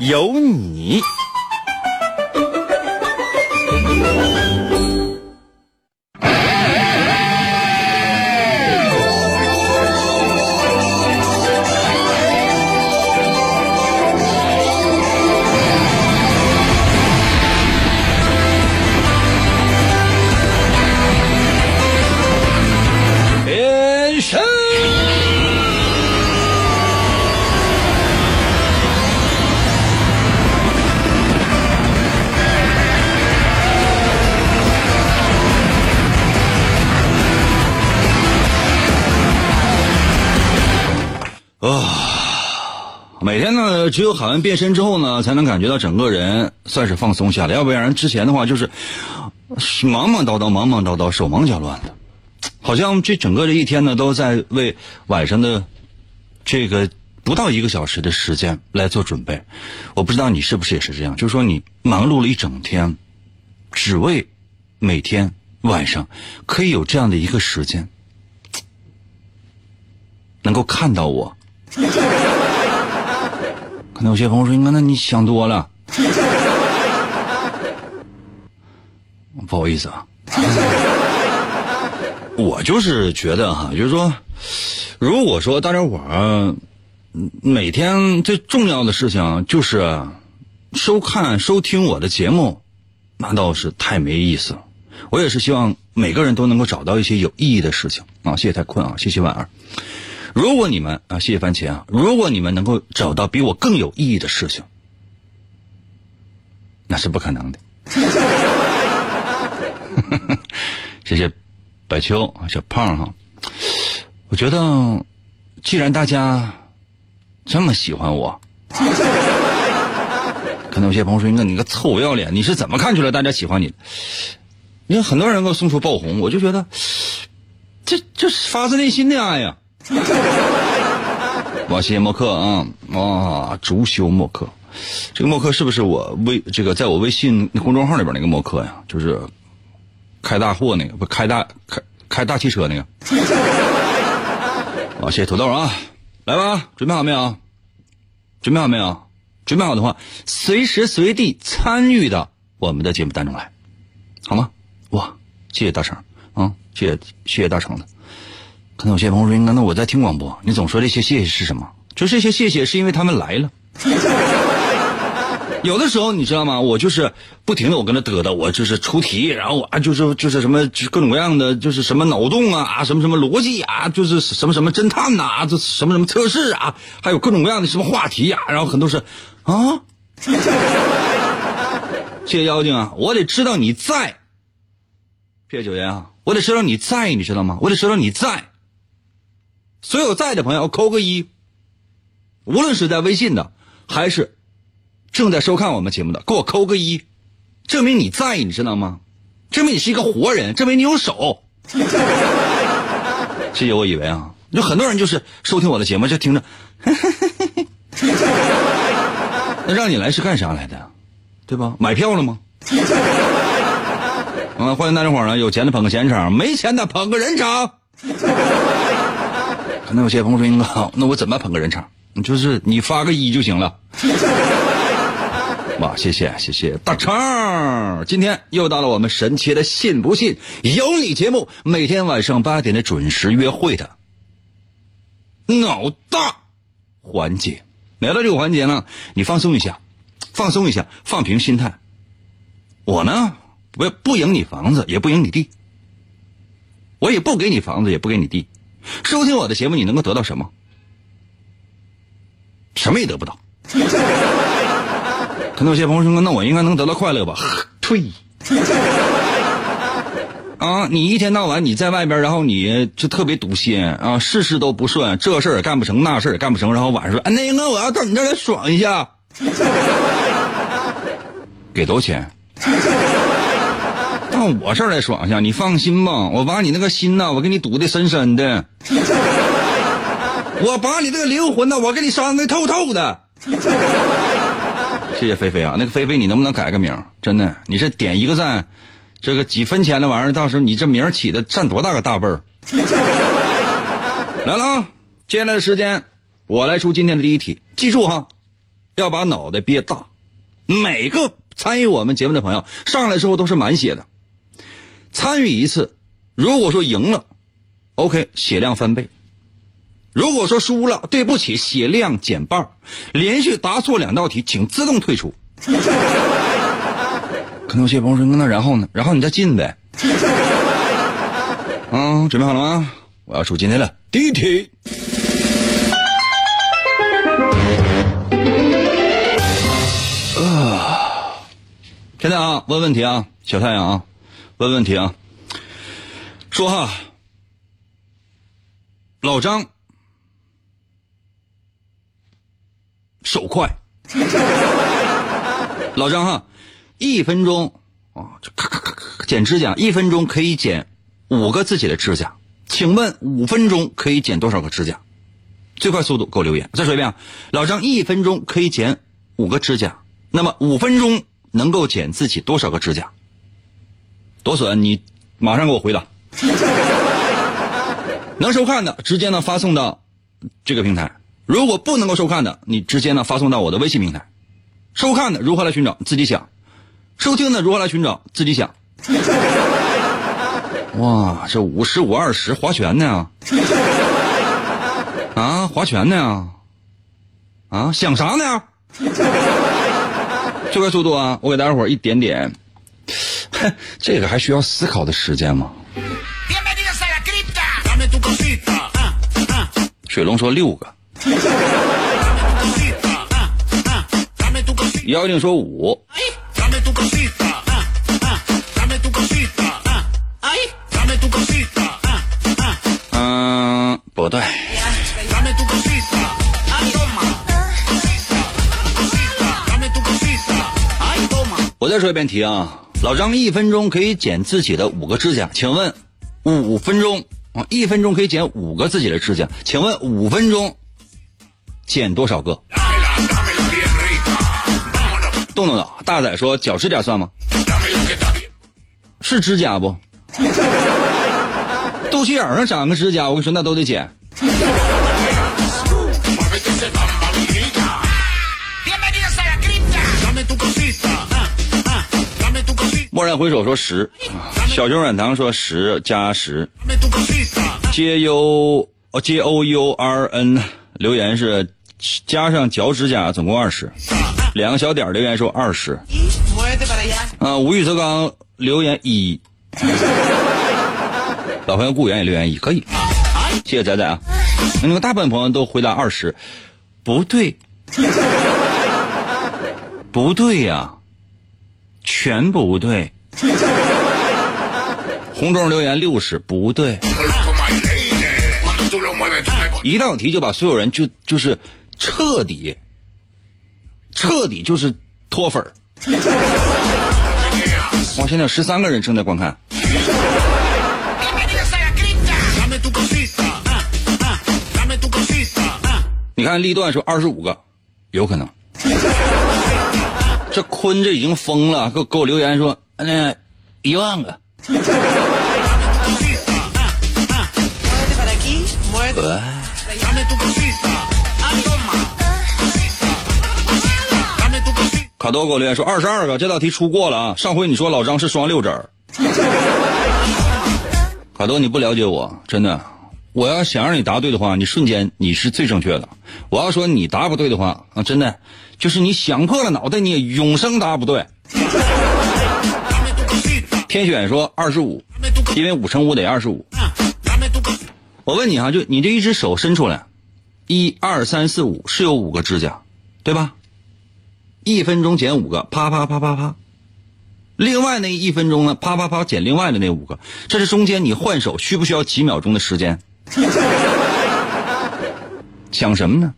有你。只有喊完变身之后呢，才能感觉到整个人算是放松下来，要不然之前的话就是忙忙叨叨、忙忙叨叨、手忙脚乱的，好像这整个这一天呢，都在为晚上的这个不到一个小时的时间来做准备。我不知道你是不是也是这样，就是说你忙碌了一整天，只为每天晚上可以有这样的一个时间，能够看到我。可能有些朋友说：“那你想多了。”不好意思啊，我就是觉得哈，就是说，如果说大家伙儿每天最重要的事情就是收看、收听我的节目，那倒是太没意思了。我也是希望每个人都能够找到一些有意义的事情啊！谢谢太困啊，谢谢婉儿。如果你们啊，谢谢番茄啊，如果你们能够找到比我更有意义的事情，那是不可能的。谢谢百秋啊小胖哈，我觉得既然大家这么喜欢我，可能有些朋友说：“那你个臭不要脸，你是怎么看出来大家喜欢你的？”你看很多人给我送出爆红，我就觉得这这是发自内心的爱呀。哇，谢谢默克啊！哇，竹修默克，这个默克是不是我微这个在我微信公众号里边那个默克呀？就是开大货那个，不开大开开大汽车那个。哇，谢谢土豆啊！来吧，准备好没有？准备好没有？准备好的话，随时随地参与到我们的节目当中来，好吗？哇，谢谢大成啊！谢谢谢谢大成的。可能有些朋友说：“那我在听广播，你总说这些谢谢是什么？就这些谢谢是因为他们来了。有的时候你知道吗？我就是不停的我跟他嘚嘚，我就是出题，然后啊就是就是什么各种各样的就是什么脑洞啊啊，什么什么逻辑啊，就是什么什么侦探呐啊，这什么什么测试啊，还有各种各样的什么话题呀，然后很多是啊，谢谢妖精啊，我得知道你在，谢谢九爷啊，我得知道你在，你知道吗？我得知道你在。”所有在的朋友扣个一，无论是在微信的，还是正在收看我们节目的，给我扣个一，证明你在，你知道吗？证明你是一个活人，证明你有手。谢谢，我以为啊，有很多人就是收听我的节目就听着，那让你来是干啥来的？对吧？买票了吗？啊，欢迎大家伙呢，有钱的捧个钱场，没钱的捧个人场。可能有些朋友说：“英哥，那我怎么捧个人场？就是你发个一就行了。”哇，谢谢谢谢大成，今天又到了我们神奇的信不信有你节目，每天晚上八点的准时约会的脑大环节。来到这个环节呢，你放松一下，放松一下，放平心态。我呢，不不赢你房子，也不赢你地，我也不给你房子，也不给你地。收听我的节目，你能够得到什么？什么也得不到。可能有些朋友说：“那我应该能得到快乐吧？” 退。啊，你一天到晚你在外边，然后你就特别堵心啊，事事都不顺，这事儿也干不成，那事儿也干不成，然后晚上说：“哎，那个我要到你这儿来爽一下。”给多少钱？到我这儿来爽去，你放心吧，我把你那个心呐，我给你堵的深深的，我把你这个灵魂呐，我给你伤的透透的。谢谢菲菲啊，那个菲菲，你能不能改个名？真的，你这点一个赞，这个几分钱的玩意儿，到时候你这名起的占多大个大辈儿？来了啊，接下来的时间，我来出今天的第一题，记住哈，要把脑袋憋大。每个参与我们节目的朋友上来之后都是满血的，参与一次，如果说赢了，OK，血量翻倍；如果说输了，对不起，血量减半。连续答错两道题，请自动退出。可能有些朋友说：“那然后呢？然后你再进呗。”嗯，准备好了吗？我要出今天的第一题。啊现在啊，问问题啊，小太阳啊，问问题啊，说哈，老张手快，老张哈，一分钟啊，这咔咔咔咔剪指甲，一分钟可以剪五个自己的指甲，请问五分钟可以剪多少个指甲？最快速度给我留言。再说一遍啊，老张一分钟可以剪五个指甲，那么五分钟。能够剪自己多少个指甲？多损！你马上给我回答。能收看的直接呢发送到这个平台；如果不能够收看的，你直接呢发送到我的微信平台。收看的如何来寻找？自己想。收听的如何来寻找？自己想。哇，这五十五二十划拳呢？啊，划拳呢？啊，想啥呢？最 快速度啊！我给大家伙一点点，这个还需要思考的时间吗？水龙说六个，妖精说五，嗯，不对。我再说一遍题啊，老张一分钟可以剪自己的五个指甲，请问五分钟啊，一分钟可以剪五个自己的指甲，请问五分钟剪多少个？动动脑，大仔说脚指甲算吗？是指甲不？肚脐眼上长个指甲，我跟你说那都得剪。蓦然回首说十，小熊软糖说十加十，J U 哦 J O U R N 留言是加上脚指甲总共二十，两个小点留言说二十，啊无欲则刚留言一，老朋友顾源也留言一，可以，谢谢仔仔啊，那个大部分朋友都回答二十，不对，不对呀。全不对，红中留言六十不对，一道题就把所有人就就是彻底彻底就是脱粉儿。哇，现在有十三个人正在观看。你看立段说二十五个，有可能。这坤这已经疯了，给我给我留言说，那一万个。卡多给我留言说二十二个，这道题出过了啊！上回你说老张是双六指儿。卡多你不了解我，真的，我要想让你答对的话，你瞬间你是最正确的。我要说你答不对的话啊，真的。就是你想破了脑袋，你也永生答不对。天选说二十五，因为五乘五得二十五。我问你哈，就你这一只手伸出来，一二三四五是有五个指甲，对吧？一分钟剪五个，啪啪啪啪啪。另外那一分钟呢，啪啪啪剪另外的那五个，这是中间你换手需不需要几秒钟的时间？想什么呢？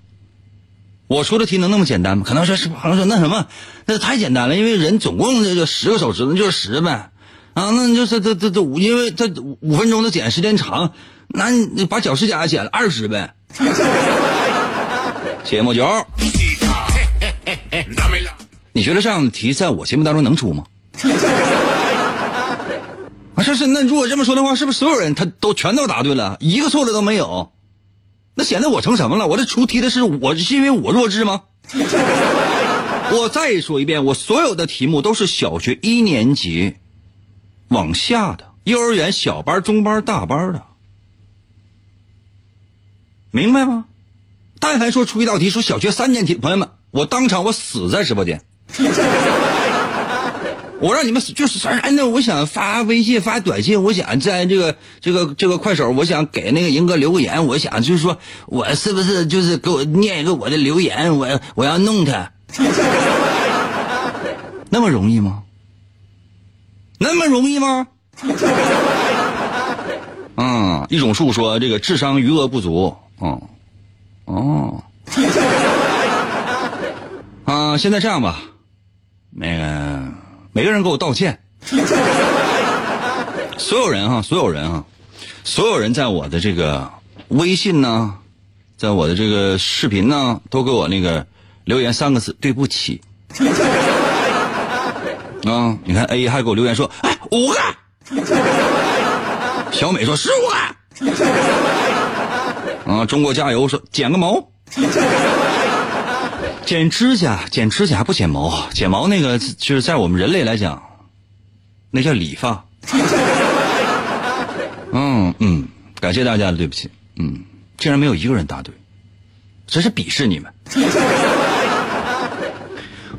我出的题能那么简单吗？可能说是朋友说那什么，那太简单了，因为人总共这个十个手指头就是十呗，啊，那就是这这这五，因为这五分钟的剪时间长，那你把脚趾甲剪了二十呗。谢谢莫九，你觉得这样的题在我节目当中能出吗？啊，是是，那如果这么说的话，是不是所有人他都全都答对了，一个错的都没有？那显得我成什么了？我这出题的是我是因为我弱智吗？我再说一遍，我所有的题目都是小学一年级往下的，幼儿园小班、中班、大班的，明白吗？但凡说出一道题说小学三年级，朋友们，我当场我死在直播间。我让你们就是哎，那我想发微信发短信，我想在这个这个这个快手，我想给那个银哥留个言，我想就是说我是不是就是给我念一个我的留言，我我要弄他，那么容易吗？那么容易吗？嗯，一种树说这个智商余额不足，哦，哦，啊，现在这样吧，那个。每个人给我道歉，所有人啊，所有人啊，所有人在我的这个微信呢，在我的这个视频呢，都给我那个留言三个字：对不起。啊，你看 A 还给我留言说：“哎，五个。”小美说：“十五个。” 啊，中国加油说：“剪个毛。”剪指甲，剪指甲不剪毛，剪毛那个就是在我们人类来讲，那叫理发。嗯嗯，感谢大家的对不起，嗯，竟然没有一个人答对，真是鄙视你们。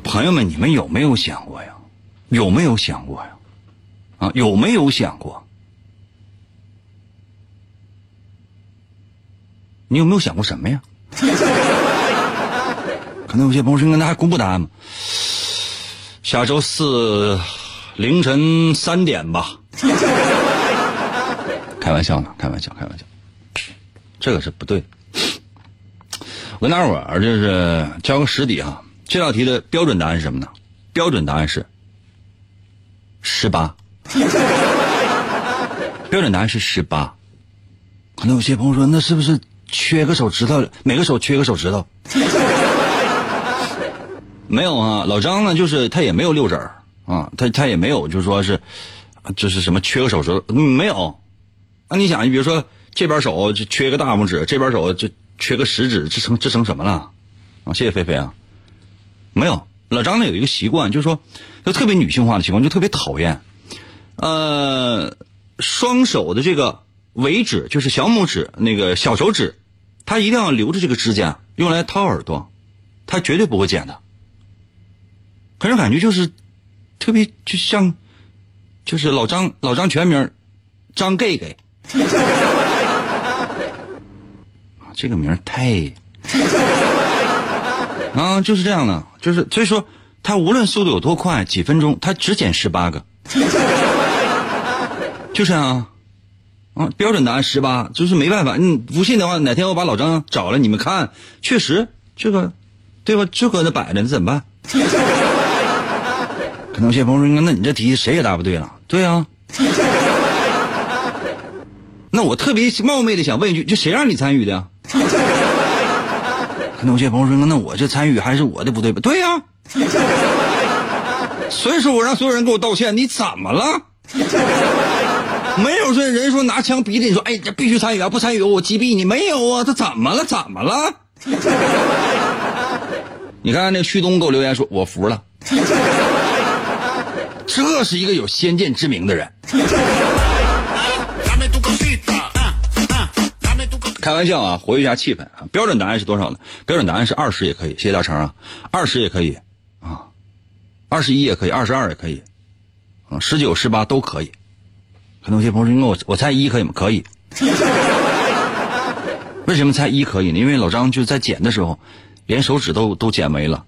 朋友们，你们有没有想过呀？有没有想过呀？啊，有没有想过？你有没有想过什么呀？可能有些朋友说：“那还公布答案吗？下周四凌晨三点吧。”开玩笑呢，开玩笑，开玩笑，这个是不对。我跟大伙儿就是交个实底啊，这道题的标准答案是什么呢？标准答案是十八。标准答案是十八。可能有些朋友说：“那是不是缺个手指头？每个手缺个手指头？”没有啊，老张呢，就是他也没有六指儿啊，他他也没有，就说是，就是什么缺个手指头，没有。那你想，你比如说这边手就缺个大拇指，这边手就缺个食指，这成这成什么了？啊，谢谢菲菲啊，没有。老张呢有一个习惯，就是说，就特别女性化的习惯，就特别讨厌，呃，双手的这个尾指，就是小拇指那个小手指，他一定要留着这个指甲用来掏耳朵，他绝对不会剪的。给人感觉就是，特别就像，就是老张老张全名，张 gay gay，这个名太，啊，就是这样的，就是所以说他无论速度有多快，几分钟他只减十八个，就是啊，啊，标准答案十八，就是没办法，你不信的话，哪天我把老张找来，你们看，确实这个，对吧？就搁那摆着，那怎么办？可能有些朋友说：“那你这题谁也答不对了。”对呀。那我特别冒昧的想问一句：，就谁让你参与的？可能有些朋友说：“那我这参与还是我的不对吧？”对呀。所以说我让所有人给我道歉，你怎么了？没有说人说拿枪逼着你说：“哎，这必须参与啊！不参与我击毙你！”没有啊，他怎么了？怎么了？你看那旭东给我留言说：“我服了。”这是一个有先见之明的人。开玩笑啊，活跃一下气氛啊！标准答案是多少呢？标准答案是二十也可以，谢谢大成啊，二十也可以啊，二十一也可以，二十二也可以，啊，十九、十八都可以。可能有些朋友说，我我猜一可以吗？可以。为什么猜一可以呢？因为老张就在剪的时候，连手指都都剪没了。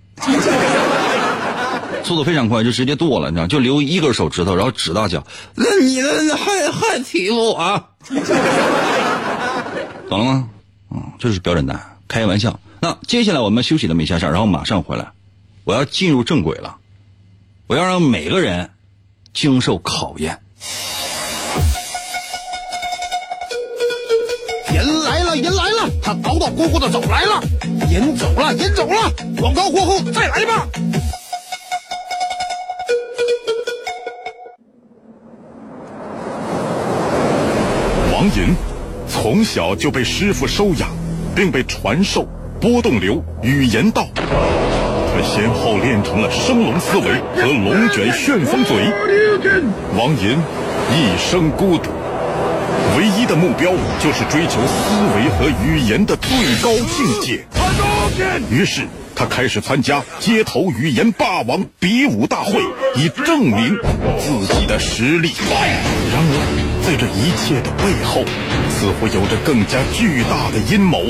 速度非常快，就直接剁了，你知道，就留一根手指头，然后指大脚。那你那还还欺负我？懂了吗？嗯，这是标准答案。开玩笑。那接下来我们休息那么一下下，然后马上回来，我要进入正轨了，我要让每个人经受考验。人来了，人来了，他捣捣鼓鼓的走来了，人走了，人走了，广告过后再来吧。从小就被师傅收养，并被传授波动流语言道。他先后练成了升龙思维和龙卷旋风嘴。王银一生孤独，唯一的目标就是追求思维和语言的最高境界。于是他开始参加街头语言霸王比武大会，以证明自己的实力。然而。在这一切的背后，似乎有着更加巨大的阴谋。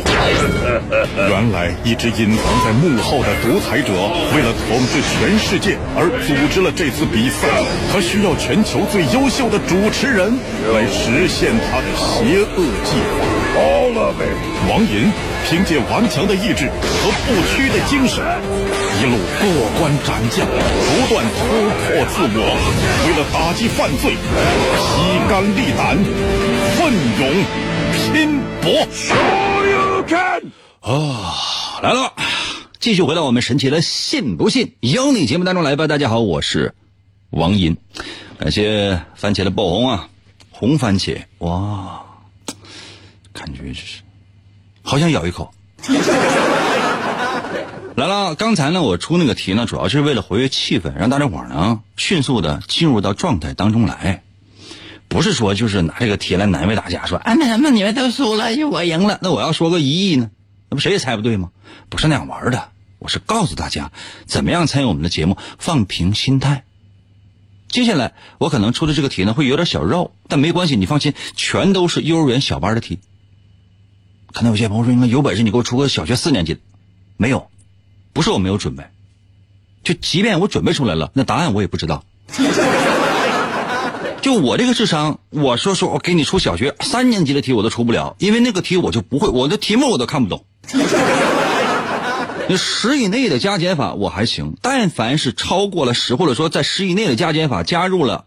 原来，一直隐藏在幕后的独裁者，为了统治全世界而组织了这次比赛。他需要全球最优秀的主持人来实现他的邪恶计划。王银凭借顽强的意志和不屈的精神，一路过关斩将，不断突破自我，为了打击犯罪，披肝沥胆，奋勇拼搏。啊，来了，继续回到我们神奇的“信不信由你”节目当中来吧。大家好，我是王银，感谢番茄的爆红啊，红番茄哇，感觉就是好想咬一口。来了，刚才呢，我出那个题呢，主要是为了活跃气氛，让大家伙呢迅速的进入到状态当中来，不是说就是拿这个题来难为大家，说哎那什么你们都输了，我赢了，那我要说个一亿呢，那不谁也猜不对吗？不是那样玩的，我是告诉大家怎么样参与我们的节目，放平心态。接下来我可能出的这个题呢会有点小绕，但没关系，你放心，全都是幼儿园小班的题。可能有些朋友说，应该有本事你给我出个小学四年级的，没有。不是我没有准备，就即便我准备出来了，那答案我也不知道。就我这个智商，我说说我给你出小学三年级的题我都出不了，因为那个题我就不会，我的题目我都看不懂。那十以内的加减法我还行，但凡是超过了十，或者说在十以内的加减法加入了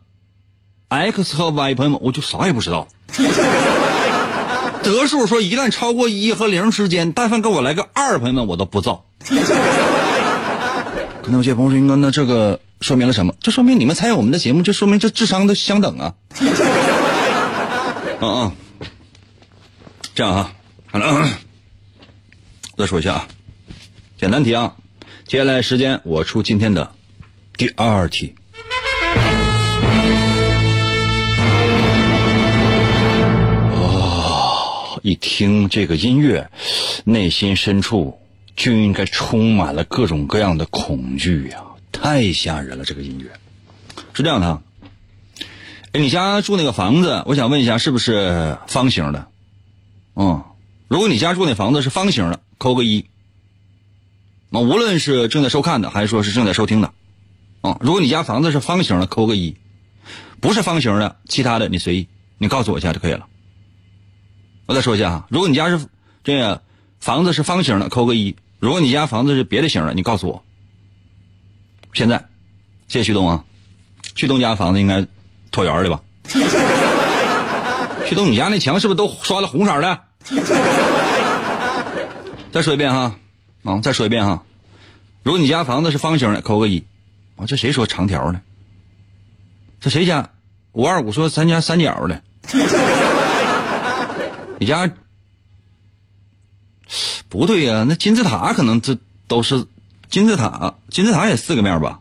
x 和 y，朋友们我就啥也不知道。得数说一旦超过一和零之间，但凡给我来个二，朋友们我都不造。可能有些朋友说：“那这个说明了什么？这说明你们参与我们的节目，就说明这智商都相等啊。”嗯嗯，这样啊，好了，再说一下啊，简单题啊。接下来时间我出今天的第二题。一听这个音乐，内心深处。就应该充满了各种各样的恐惧呀！太吓人了，这个音乐是这样的。哎，你家住那个房子，我想问一下，是不是方形的？嗯，如果你家住那房子是方形的，扣个一。那无论是正在收看的，还是说是正在收听的，嗯，如果你家房子是方形的，扣个一；不是方形的，其他的你随意，你告诉我一下就可以了。我再说一下啊，如果你家是这个房子是方形的，扣个一。如果你家房子是别的型的，你告诉我。现在，谢谢旭东啊，旭东家房子应该椭圆的吧？旭东，你家那墙是不是都刷了红色的？再说一遍哈，啊，再说一遍哈。如果你家房子是方形的，扣个一。啊，这谁说长条的？这谁家？五二五说咱家三角的。你家？不对呀，那金字塔可能这都是金字塔，金字塔也四个面吧？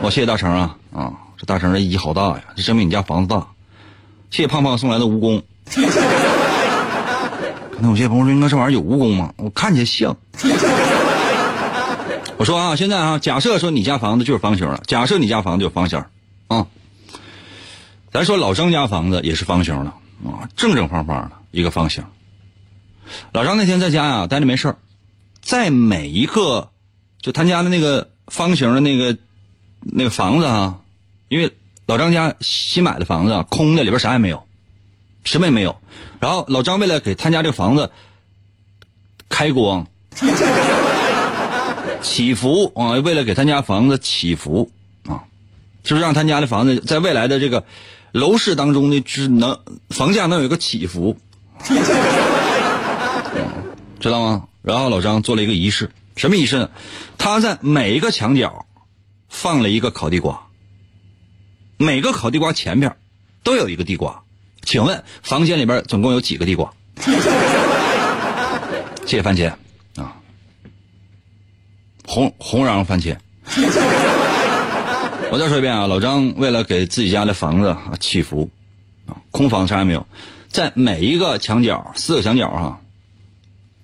我 谢谢大成啊啊，这大成的意义好大呀，这证明你家房子大。谢谢胖胖送来的蜈蚣。那有些朋友说，应该这玩意儿有蜈蚣吗？我看起来像。我说啊，现在啊，假设说你家房子就是方形了，假设你家房子就方形啊，咱说老张家房子也是方形的啊，正正方方的一个方形。老张那天在家呀，待着没事儿在每一个就他家的那个方形的那个那个房子啊，因为老张家新买的房子啊，空的里边啥也没有，什么也没有。然后老张为了给他家这房子开光，祈福啊，为了给他家房子祈福啊，就是让他家的房子在未来的这个楼市当中呢，只能房价能有一个起伏，知道吗？然后老张做了一个仪式，什么仪式呢？他在每一个墙角放了一个烤地瓜，每个烤地瓜前边都有一个地瓜。请问房间里边总共有几个地瓜？谢谢番茄啊，红红瓤番茄。我再说一遍啊，老张为了给自己家的房子啊祈福啊，空房啥也没有，在每一个墙角四个墙角哈，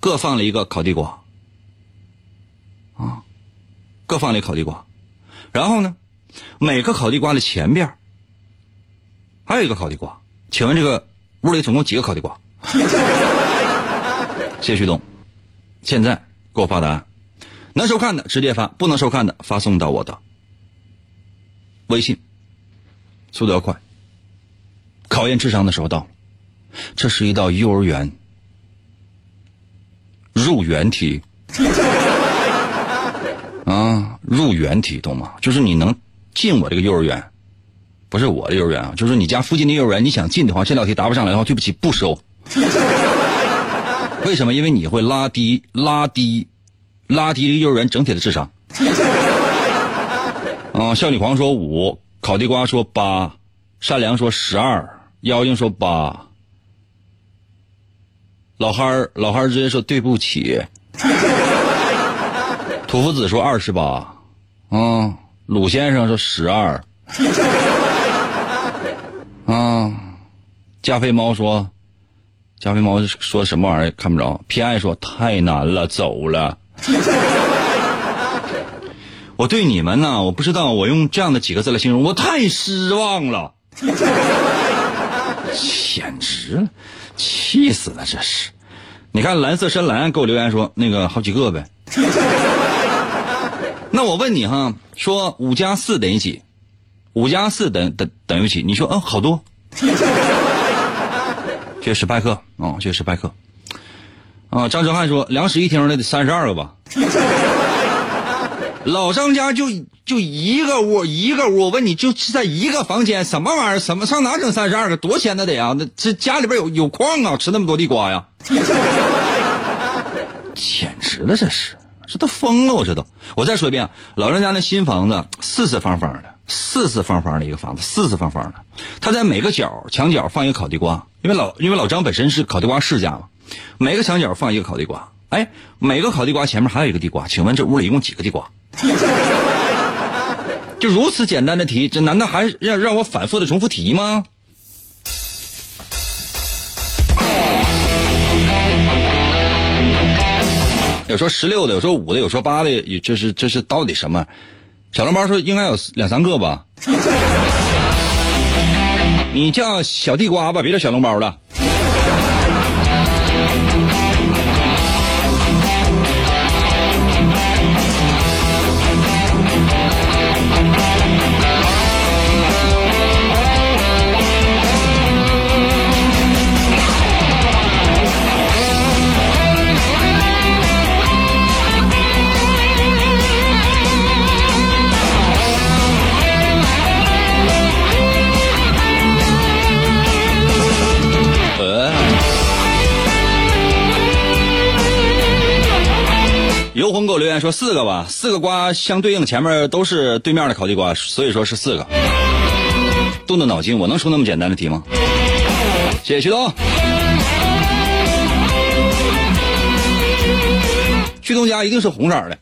各放了一个烤地瓜啊，各放了一个烤地瓜，然后呢，每个烤地瓜的前边还有一个烤地瓜。请问这个屋里总共几个烤地瓜？谢谢旭东，现在给我发答案，能收看的直接发，不能收看的发送到我的微信，速度要快。考验智商的时候到了，这是一道幼儿园入园题 啊，入园题懂吗？就是你能进我这个幼儿园。不是我的幼儿园啊，就是你家附近的幼儿园。你想进的话，这道题答不上来的话，对不起，不收。为什么？因为你会拉低、拉低、拉低幼儿园整体的智商。啊，笑女皇说五，烤地瓜说八，善良说十二，妖精说八，老憨儿老憨儿直接说对不起。土夫子说二十八，啊，鲁先生说十二。啊，加菲猫说，加菲猫说什么玩意儿看不着。偏爱说太难了，走了。我对你们呢，我不知道我用这样的几个字来形容，我太失望了，简直了，气死了，这是。你看蓝色深蓝给我留言说那个好几个呗。那我问你哈，说五加四等于几？五加四等等等于几？你说嗯，好多。谢谢史派克，哦，谢谢史派克。啊，张哲瀚说，两室一厅的得三十二个吧？老张家就就一个屋，一个屋。我问你，就在一个房间，什么玩意儿？什么上哪整三十二个？多钱那得啊？那这家里边有有矿啊？吃那么多地瓜呀？简直了，这是，这都疯了！我这都。我再说一遍，老张家那新房子四四方方的。四四方方的一个房子，四四方方的，他在每个角墙角放一个烤地瓜，因为老因为老张本身是烤地瓜世家嘛，每个墙角放一个烤地瓜，哎，每个烤地瓜前面还有一个地瓜，请问这屋里一共几个地瓜？就如此简单的题，这难道还让让我反复的重复题吗？有说十六的，有说五的，有说八的，这是这是到底什么？小笼包说应该有两三个吧，你叫小地瓜吧，别叫小笼包了。给我留言说四个吧，四个瓜相对应前面都是对面的烤地瓜，所以说是四个。动动脑筋，我能出那么简单的题吗？谢谢徐东。旭东家一定是红色的。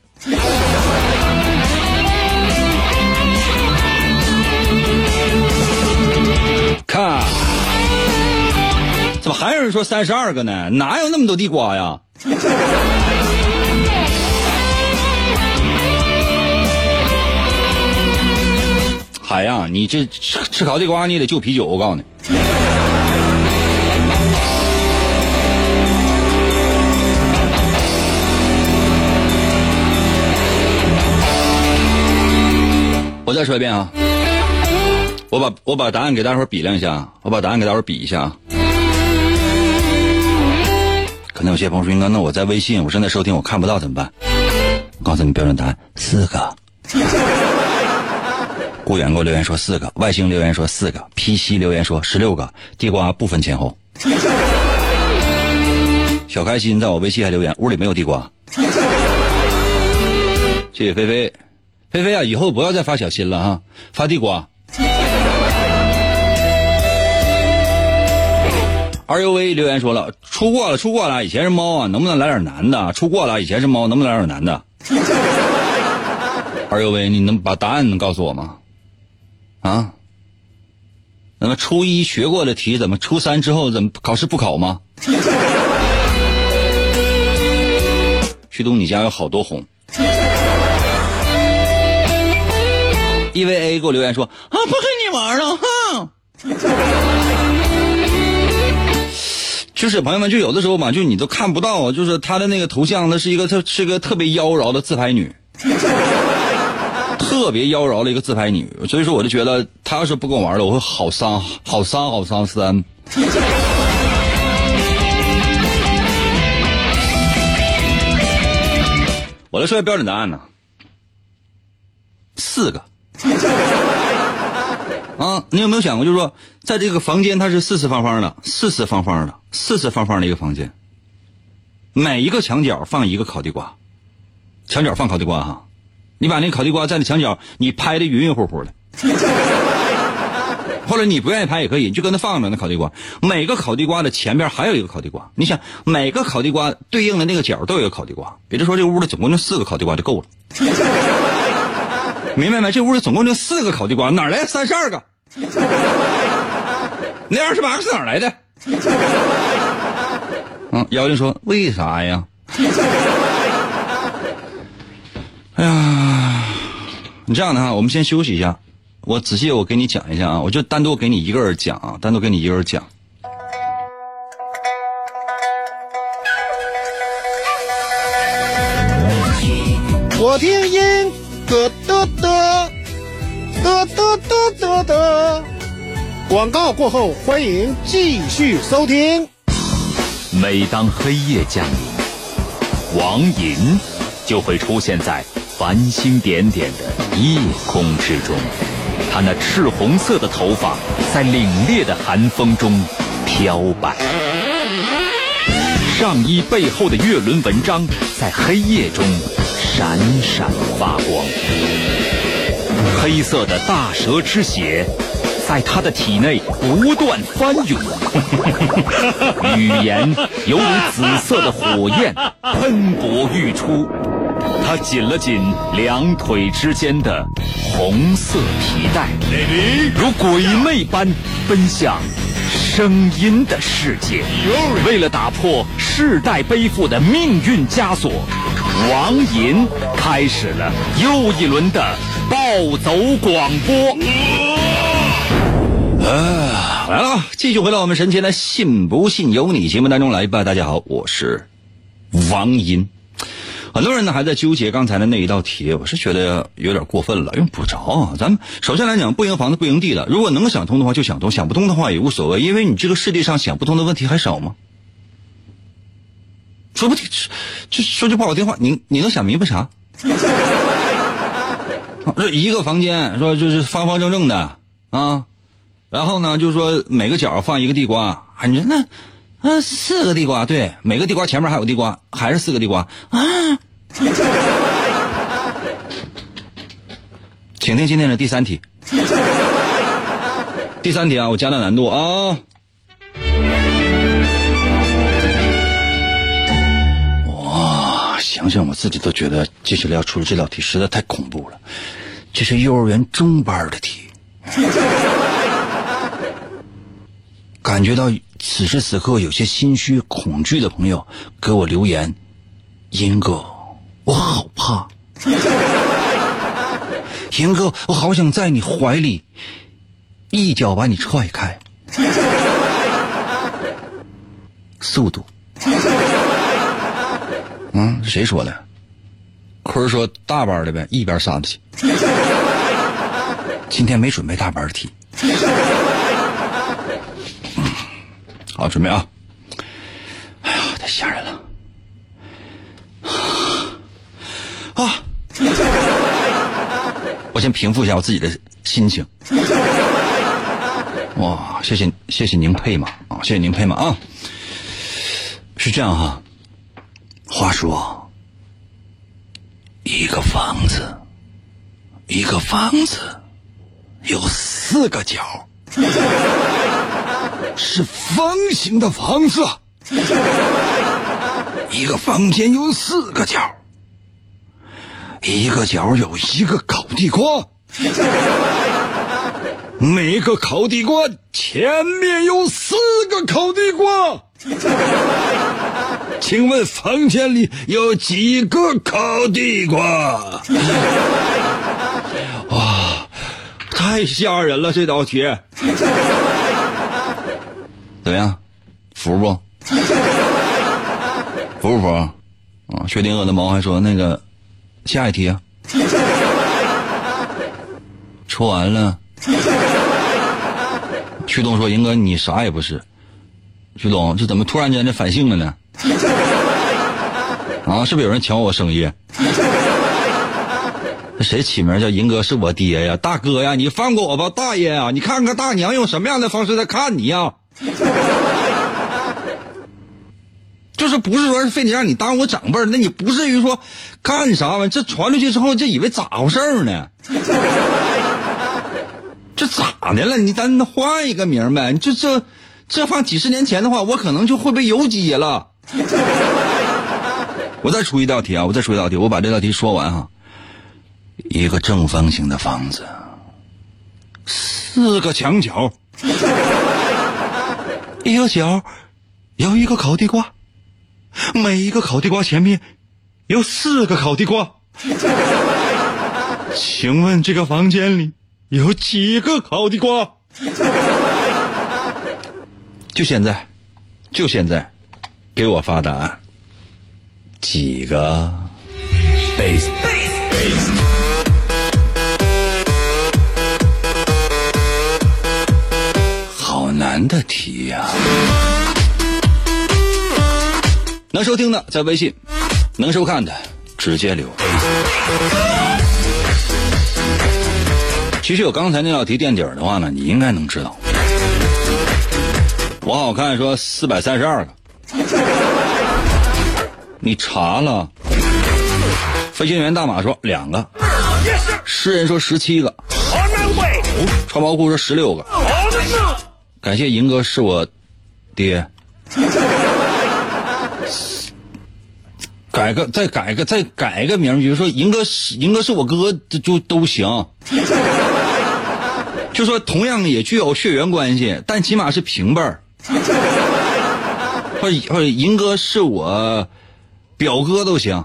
看，怎么还有人说三十二个呢？哪有那么多地瓜呀？海呀，你这吃吃烤地瓜，你也得就啤酒。我告诉你，我再说一遍啊，我把我把答案给大伙比量一下，我把答案给大伙比一下。可能有些朋友说，那那我在微信，我正在收听，我看不到怎么办？我告诉你标准答案，四个。顾远给我留言说四个，外星留言说四个，P C 留言说十六个，地瓜不分前后。小开心在我微信还留言，屋里没有地瓜。谢谢菲菲，菲菲啊，以后不要再发小心了哈，发地瓜。R U V 留言说了，出过了，出过了，以前是猫啊，能不能来点男的？出过了，以前是猫，能不能来点男的？R U V，你能把答案能告诉我吗？啊？那么初一学过的题，怎么初三之后怎么考试不考吗？旭东，你家有好多红。E V A 给我留言说啊，不跟你玩了，哼。就是朋友们，就有的时候嘛，就你都看不到，就是他的那个头像，那是一个特是个特别妖娆的自拍女，特别妖娆的一个自拍女，所以说我就觉得她要是不跟我玩了，我会好伤好伤好伤三。我来说下标准答案呢，四个。啊，你有没有想过，就是说，在这个房间它是四四方方的，四四方方的，四四方方的一个房间，每一个墙角放一个烤地瓜，墙角放烤地瓜哈，你把那烤地瓜站在墙角，你拍的晕晕乎乎的，或者你不愿意拍也可以，你就跟那放着那烤地瓜，每个烤地瓜的前边还有一个烤地瓜，你想每个烤地瓜对应的那个角都有一个烤地瓜，也就是说这屋里总共就四个烤地瓜就够了。明白没？这屋里总共就四个烤地瓜，哪来三十二个？那二十八个是哪来的？嗯，妖精说：“为啥呀？”啊你这样的哈我们先休息一下。我仔细我给你讲一下啊我就单独给你一个人讲啊单独给你一个人讲。我听音得得得得得得得得。广告过后欢迎继续收听。每当黑夜降临王银就会出现在繁星点点的夜空之中。他那赤红色的头发在凛冽的寒风中飘摆，上衣背后的月轮纹章在黑夜中。闪闪发光，黑色的大蛇之血在他的体内不断翻涌，语言犹如紫色的火焰喷薄欲出。他紧了紧两腿之间的红色皮带，如鬼魅般奔向声音的世界。为了打破世代背负的命运枷锁。王银开始了又一轮的暴走广播。啊，来了，继续回到我们神奇的“信不信由你”节目当中来吧。大家好，我是王银。很多人呢还在纠结刚才的那一道题，我是觉得有点过分了，用不着。咱们首先来讲，不赢房子不赢地了。如果能想通的话就想通，想不通的话也无所谓，因为你这个世界上想不通的问题还少吗？说不定，就说句不好听话，你你能想明白啥？这一个房间说就是方方正正的啊，然后呢，就是说每个角放一个地瓜，你说那啊四个地瓜，对，每个地瓜前面还有地瓜，还是四个地瓜啊？请听今天的第三题，第三题啊，我加大难度啊。哇想想我自己都觉得接下来要出的这道题实在太恐怖了，这是幼儿园中班的题。感觉到此时此刻有些心虚、恐惧的朋友，给我留言：“英哥，我好怕。” 英哥，我好想在你怀里一脚把你踹开。速度。嗯，谁说的？坤说大班的呗，一边上去。今天没准备大班的题。好，准备啊！哎呀，太吓人了！啊！我先平复一下我自己的心情。哇，谢谢谢谢您配嘛啊，谢谢您配嘛啊！是这样哈。话说，一个房子，一个房子有四个角。是方形的房子，一个房间有四个角，一个角有一个烤地瓜。每个烤地瓜前面有四个烤地瓜，请问房间里有几个烤地瓜？哇，太吓人了！这道题，怎么样？服不？服不服？啊，薛定谔的猫还说那个下一题啊，说完了。旭东说：“银哥，你啥也不是。”旭东，这怎么突然间就反性了呢？啊，是不是有人抢我生意？这谁起名叫银哥？是我爹呀，大哥呀！你放过我吧，大爷呀！你看看大娘用什么样的方式在看你呀？就是不是说非得让你当我长辈那你不至于说干啥玩意这传出去之后，就以为咋回事呢？这咋的了？你咱换一个名呗？这这这放几十年前的话，我可能就会被游击了。我再出一道题啊！我再出一道题，我把这道题说完哈。一个正方形的房子，四个墙角，一个角有一个烤地瓜，每一个烤地瓜前面有四个烤地瓜。请问这个房间里？有几个烤地瓜？就现在，就现在，给我发答案。几个？好难的题呀！能收听的在微信，能收看的直接留。其实有刚才那道题垫底儿的话呢，你应该能知道。我好看说四百三十二个，你查了？飞行员大马说两个，诗人说十七个，穿毛裤说十六个。感谢银哥是我爹。改个再改个再改个名，比如说银哥是银哥是我哥，就都行。就说同样也具有血缘关系，但起码是平辈儿。或者或者银哥是我表哥都行，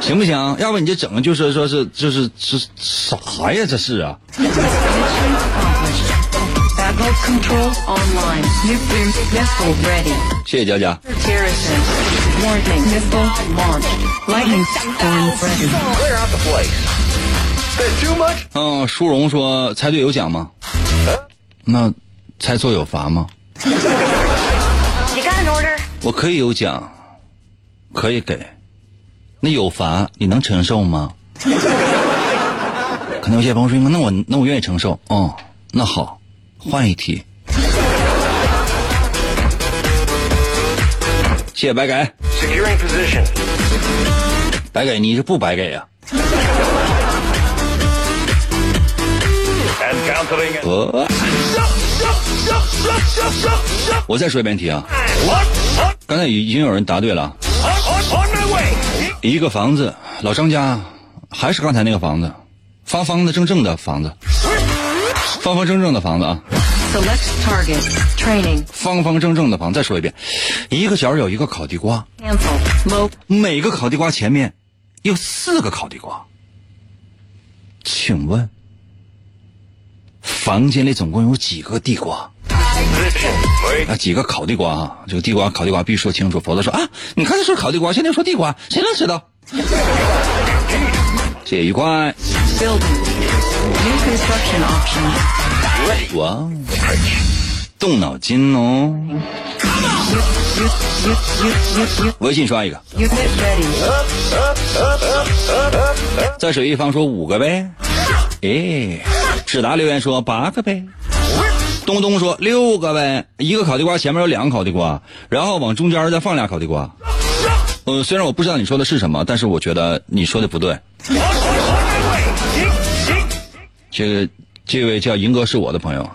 行不行？要不你就整个就是说是就是是啥呀？这是啊。谢谢佳佳。嗯，殊荣说猜对有奖吗？那猜错有罚吗？我可以有奖，可以给。那有罚你能承受吗？可能有些朋友说，那我那我愿意承受。哦，那好，换一题。谢谢白给。白给你是不白给呀？我再说一遍题啊！刚才已经有人答对了。一个房子，老张家还是刚才那个房子，方方的正正的房子，方方正正的房子啊！方方正正的房，再说一遍，一个角有一个烤地瓜，每个烤地瓜前面有四个烤地瓜。请问？房间里总共有几个地瓜？啊，几个烤地瓜啊？这个地瓜烤地瓜必须说清楚，否则说啊，你看他说烤地瓜，现在说地瓜，谁能知道？谢谢愉快。哇，动脑筋哦。微信刷一个。在水一方说五个呗。哎，志达留言说八个呗。东东说六个呗，一个烤地瓜前面有两个烤地瓜，然后往中间再放俩烤地瓜。呃，虽然我不知道你说的是什么，但是我觉得你说的不对。这个这位叫银哥是我的朋友，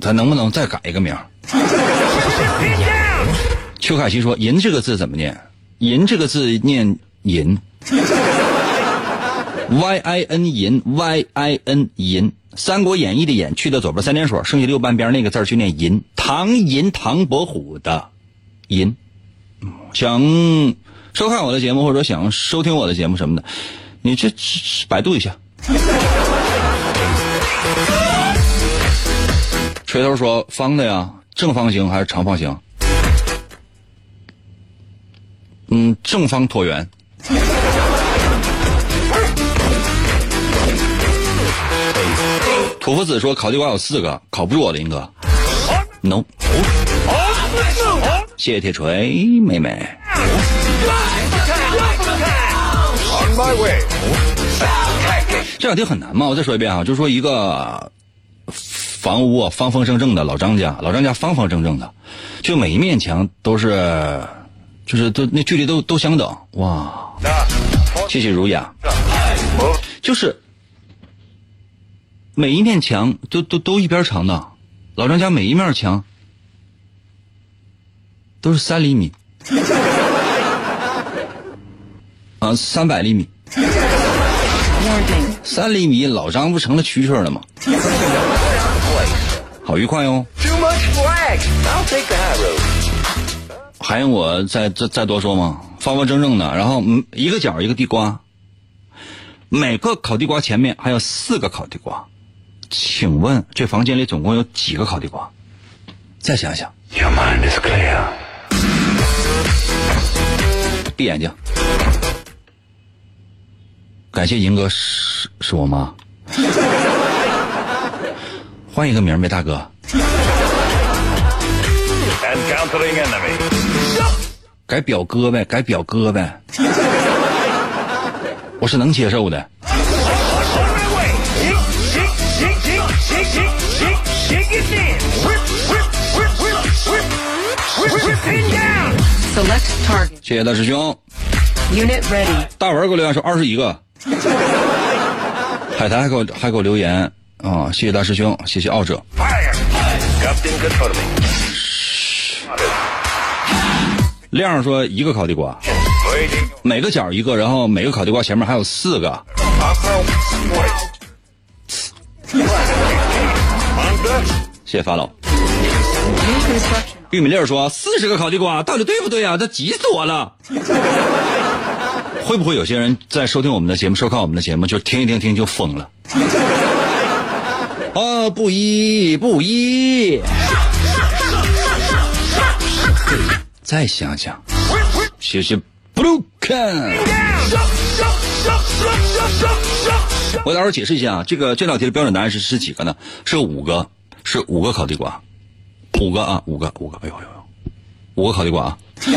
咱能不能再改一个名儿？邱凯奇说：“银这个字怎么念？银这个字念银。” Y I N 银 Y I N 银，《三国演义》的演去掉左边三点水，剩下六半边那个字儿就念银。唐银唐伯虎的银，嗯想收看我的节目或者想收听我的节目什么的，你这这百度一下。锤头说方的呀，正方形还是长方形？嗯，正方椭圆。土夫子说烤地瓜有四个，烤不住我的英哥。No。谢谢铁锤妹妹。这两题很难吗？我再说一遍啊，就是说一个房屋啊方方正正的老张家，老张家方方正正的，就每一面墙都是，就是都那距离都都相等。哇！谢谢儒雅。就是每一面墙都都都一边长的，老张家每一面墙都是三厘米，啊，三百厘米，三厘米，老张不成了蛐蛐了吗？好愉快哦！Too much flag. I'll take the high road. 还用我再再再多说吗？方方正正的，然后嗯，一个角一个地瓜，每个烤地瓜前面还有四个烤地瓜，请问这房间里总共有几个烤地瓜？再想想。Your mind is clear. 闭眼睛。感谢银哥是是我妈，换一个名呗，大哥。改表哥呗，改表哥呗，我是能接受的。谢谢大师兄。大文给我留言说二十一个。海苔还给我还给我留言。啊、谢谢大师兄，谢谢奥者。亮说一个烤地瓜，每个角一个，然后每个烤地瓜前面还有四个。谢谢法老。玉米粒说四十个烤地瓜，到底对不对呀、这急死我了。会不会有些人在收听我们的节目、收看我们的节目，就听一听听就疯了？啊，不一不一。再想想，谢谢 Blue Can。我给大伙解释一下啊，这个这道题的标准答案是是几个呢？是五个，是五个烤地瓜，五个啊，五个，五个，哎呦呦呦，五个烤地瓜啊！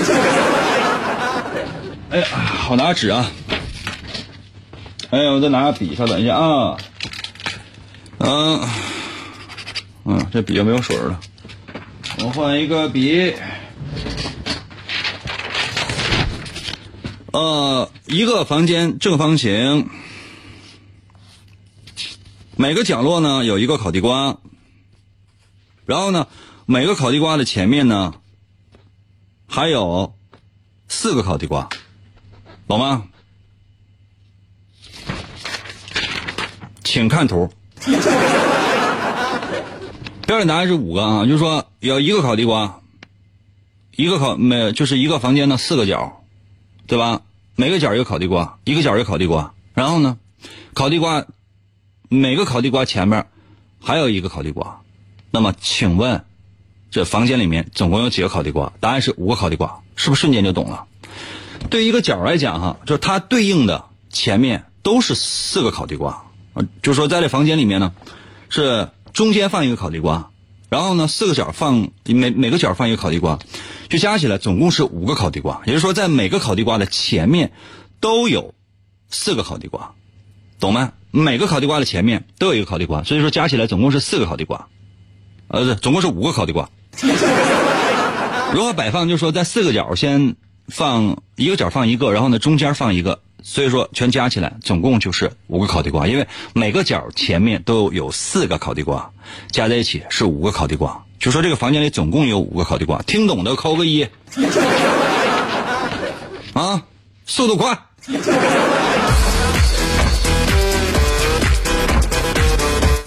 哎呀，好拿纸啊！哎呀，我再拿个笔，稍等一下啊。嗯，嗯，这笔要没有水了，我换一个笔。呃，一个房间正方形，每个角落呢有一个烤地瓜，然后呢，每个烤地瓜的前面呢还有四个烤地瓜，懂吗？请看图。标准答案是五个啊，就是说有一个烤地瓜，一个烤没就是一个房间的四个角，对吧？每个角一个烤地瓜，一个角一个烤地瓜，然后呢，烤地瓜每个烤地瓜前面还有一个烤地瓜，那么请问这房间里面总共有几个烤地瓜？答案是五个烤地瓜，是不是瞬间就懂了？对一个角来讲哈，就是它对应的前面都是四个烤地瓜，就说在这房间里面呢，是中间放一个烤地瓜，然后呢四个角放每每个角放一个烤地瓜，就加起来总共是五个烤地瓜。也就是说，在每个烤地瓜的前面都有四个烤地瓜，懂吗？每个烤地瓜的前面都有一个烤地瓜，所以说加起来总共是四个烤地瓜，呃，总共是五个烤地瓜。如何摆放？就是说，在四个角先放一个角放一个，然后呢中间放一个，所以说全加起来总共就是五个烤地瓜。因为每个角前面都有四个烤地瓜，加在一起是五个烤地瓜。就说这个房间里总共有五个烤地瓜，听懂的扣个一。啊，速度快。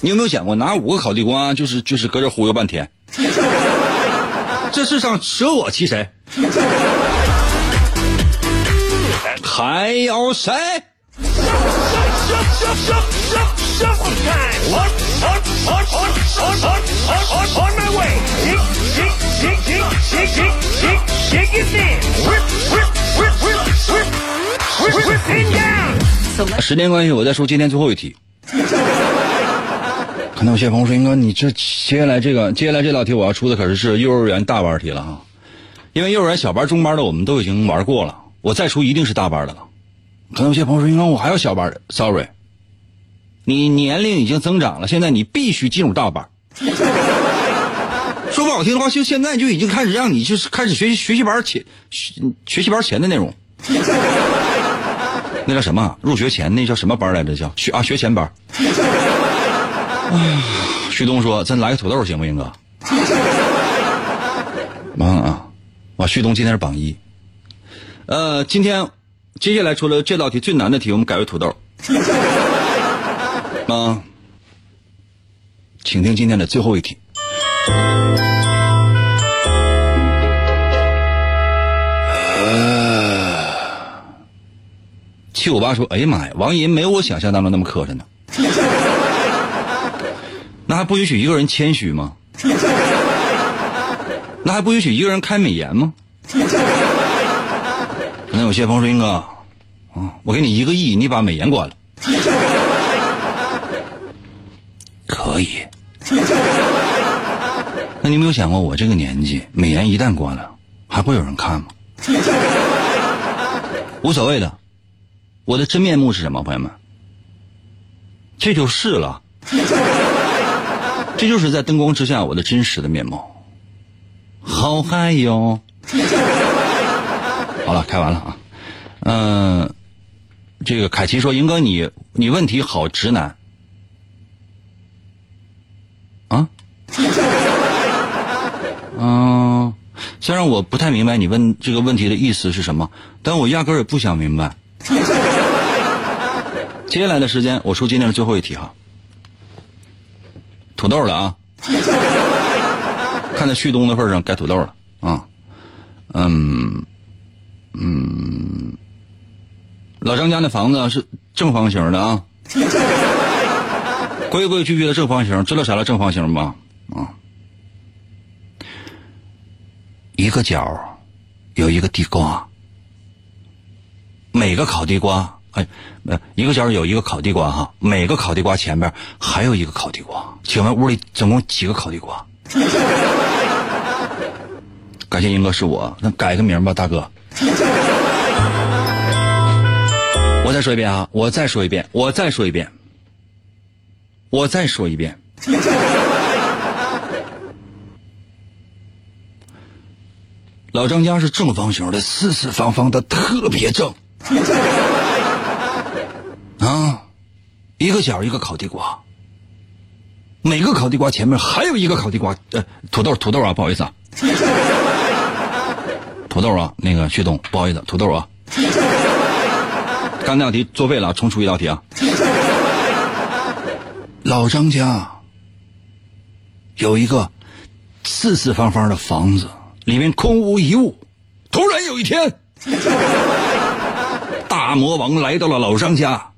你有没有想过拿五个烤地瓜，就是就是搁这忽悠半天？这世上舍我其谁？还有谁？时间关系，我再说今天最后一题。可能有些朋友说：“英哥，你这接下来这个接下来这道题，我要出的可是是幼儿园大班题了啊！因为幼儿园小班、中班的我们都已经玩过了。”我再出一定是大班的了。可能有些朋友说：“英哥，我还要小班的，sorry，你年龄已经增长了，现在你必须进入大班。说不好听的话，就现在就已经开始让你就是开始学习学习班前学学习班前的内容。那叫什么？入学前那叫什么班来着？叫学啊学前班。旭东说：“咱来个土豆行不行哥？” 啊啊！哇，旭东今天是榜一。呃，今天接下来除了这道题最难的题，我们改为土豆。啊，请听今天的最后一题。七五八说：“哎呀妈呀，王银没有我想象当中那么磕碜呢。那还不允许一个人谦虚吗？那还不允许一个人开美颜吗？可能有些朋友说：‘英哥，啊，我给你一个亿，你把美颜关了。’可以。那你有没有想过，我这个年纪，美颜一旦关了，还会有人看吗？无所谓的。我的真面目是什么，朋友们？这就是了，这就是在灯光之下我的真实的面貌。好嗨哟！好了，开完了啊。嗯、这个凯奇说：“英哥你，你问题好直男啊。”嗯、虽然我不太明白你问这个问题的意思是什么，但我压根儿也不想明白。接下来的时间，我出今天的最后一题哈。土豆了啊！看在旭东的份上，该土豆了啊。嗯嗯，老张家那房子是正方形的啊，规规矩矩的正方形，知道啥叫正方形吗？啊，一个角有一个地瓜。每个烤地瓜，哎，呃，一个角有一个烤地瓜哈，每个烤地瓜前面还有一个烤地瓜。请问屋里总共几个烤地瓜？感谢英哥是我，那改个名吧，大哥。我再说一遍啊，我再说一遍，我再说一遍，我再说一遍。老张家是正方形的，四四方方的，特别正。啊，一个角一个烤地瓜，每个烤地瓜前面还有一个烤地瓜，呃，土豆土豆啊，不好意思啊，土豆啊，那个旭东，不好意思，土豆啊，刚那道题作废了，重出一道题啊。老张家有一个四四方方的房子，里面空无一物。突然有一天。大魔王来到了老张家，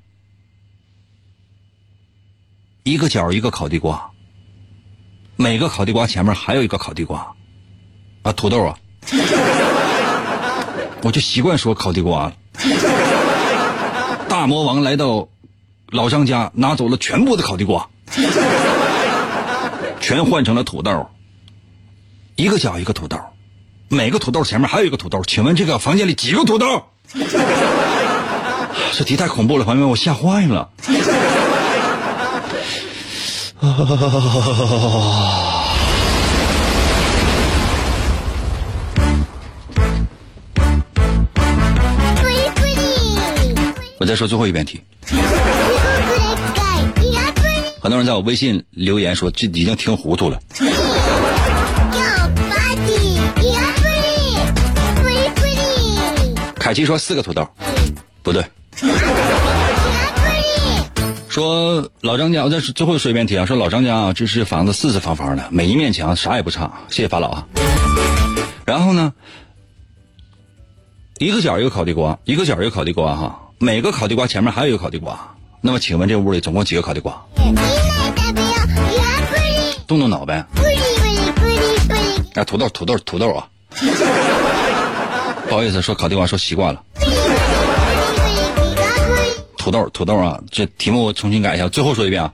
一个角一个烤地瓜，每个烤地瓜前面还有一个烤地瓜，啊，土豆啊，我就习惯说烤地瓜了。大魔王来到老张家，拿走了全部的烤地瓜，全换成了土豆。一个角一个土豆，每个土豆前面还有一个土豆。请问这个房间里几个土豆？这题太恐怖了，朋友们，我吓坏了。我再说最后一遍题。很多人在我微信留言说，这已经听糊涂了。凯奇说四个土豆，不对。说老张家，我再最后说一遍题啊。说老张家啊，这是房子四四方方的，每一面墙啥也不差。谢谢法老啊。然后呢，一个角一个烤地瓜，一个角一个烤地瓜哈。每个烤地瓜前面还有一个烤地瓜。那么请问这屋里总共几个烤地瓜？动动脑呗。啊，土豆，土豆，土豆啊！不好意思，说烤地瓜说习惯了。土豆，土豆啊！这题目我重新改一下，最后说一遍啊。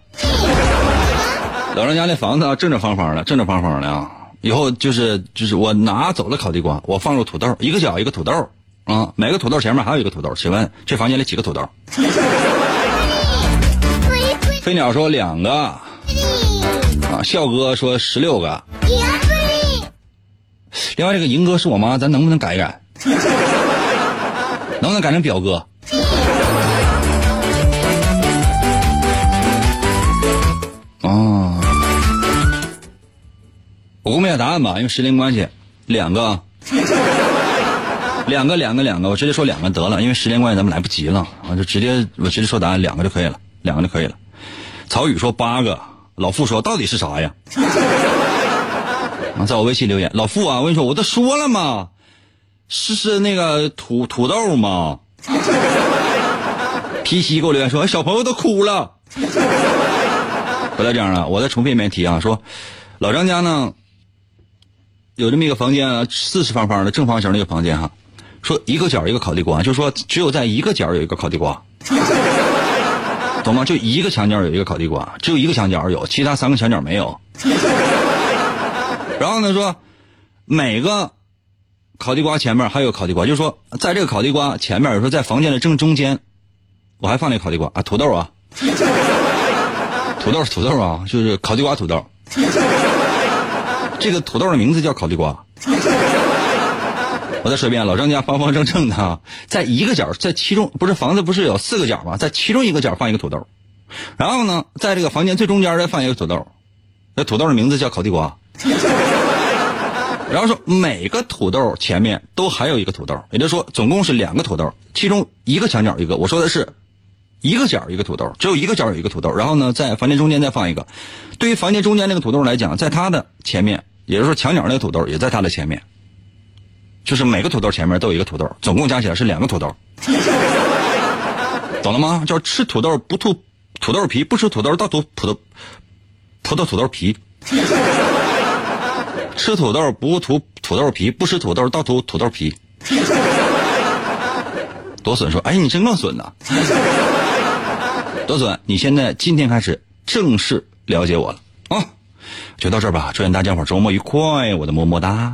老张家那房子啊，正正方方的，正正方方的啊。以后就是就是我拿走了烤地瓜，我放入土豆，一个角一个土豆啊，每个土豆前面还有一个土豆。请问这房间里几个土豆？飞鸟说两个，啊，笑哥说十六个。另外这个银哥是我妈，咱能不能改一改？能不能改成表哥？哦，我公布一下答案吧，因为时间关系，两个，两个，两个，两个，我直接说两个得了，因为时间关系咱们来不及了，我就直接我直接说答案，两个就可以了，两个就可以了。曹宇说八个，老傅说到底是啥呀？啊，在我微信留言，老傅啊，我跟你说，我都说了嘛，是是那个土土豆嘛？皮西给我留言说，小朋友都哭了。不要这样了，我再重复一遍题啊，说老张家呢有这么一个房间啊，四四方方的正方形的一个房间哈，说一个角一个烤地瓜，就说只有在一个角有一个烤地瓜。懂吗？就一个墙角有一个烤地瓜，只有一个墙角有，其他三个墙角没有。然后呢，说每个烤地瓜前面还有烤地瓜，就是说在这个烤地瓜前面，有时候在房间的正中间，我还放那烤地瓜啊，土豆啊，土豆土豆啊，就是烤地瓜土豆。这个土豆的名字叫烤地瓜。我再说一遍，老张家方方正正的，在一个角，在其中不是房子不是有四个角吗？在其中一个角放一个土豆，然后呢，在这个房间最中间再放一个土豆，那土豆的名字叫烤地瓜。然后说每个土豆前面都还有一个土豆，也就是说总共是两个土豆，其中一个墙角一个。我说的是一个角一个土豆，只有一个角有一个土豆，然后呢，在房间中间再放一个。对于房间中间那个土豆来讲，在它的前面，也就是说墙角那个土豆也在它的前面。就是每个土豆前面都有一个土豆，总共加起来是两个土豆，懂了吗？叫吃土豆不吐土豆皮，不吃土豆倒吐葡萄葡萄土豆皮，吃土豆不吐土豆皮，不吃土豆倒吐土豆皮，多损说，哎，你真够损的，多损！你现在今天开始正式了解我了啊！就到这儿吧，祝愿大家伙周末愉快，我的么么哒。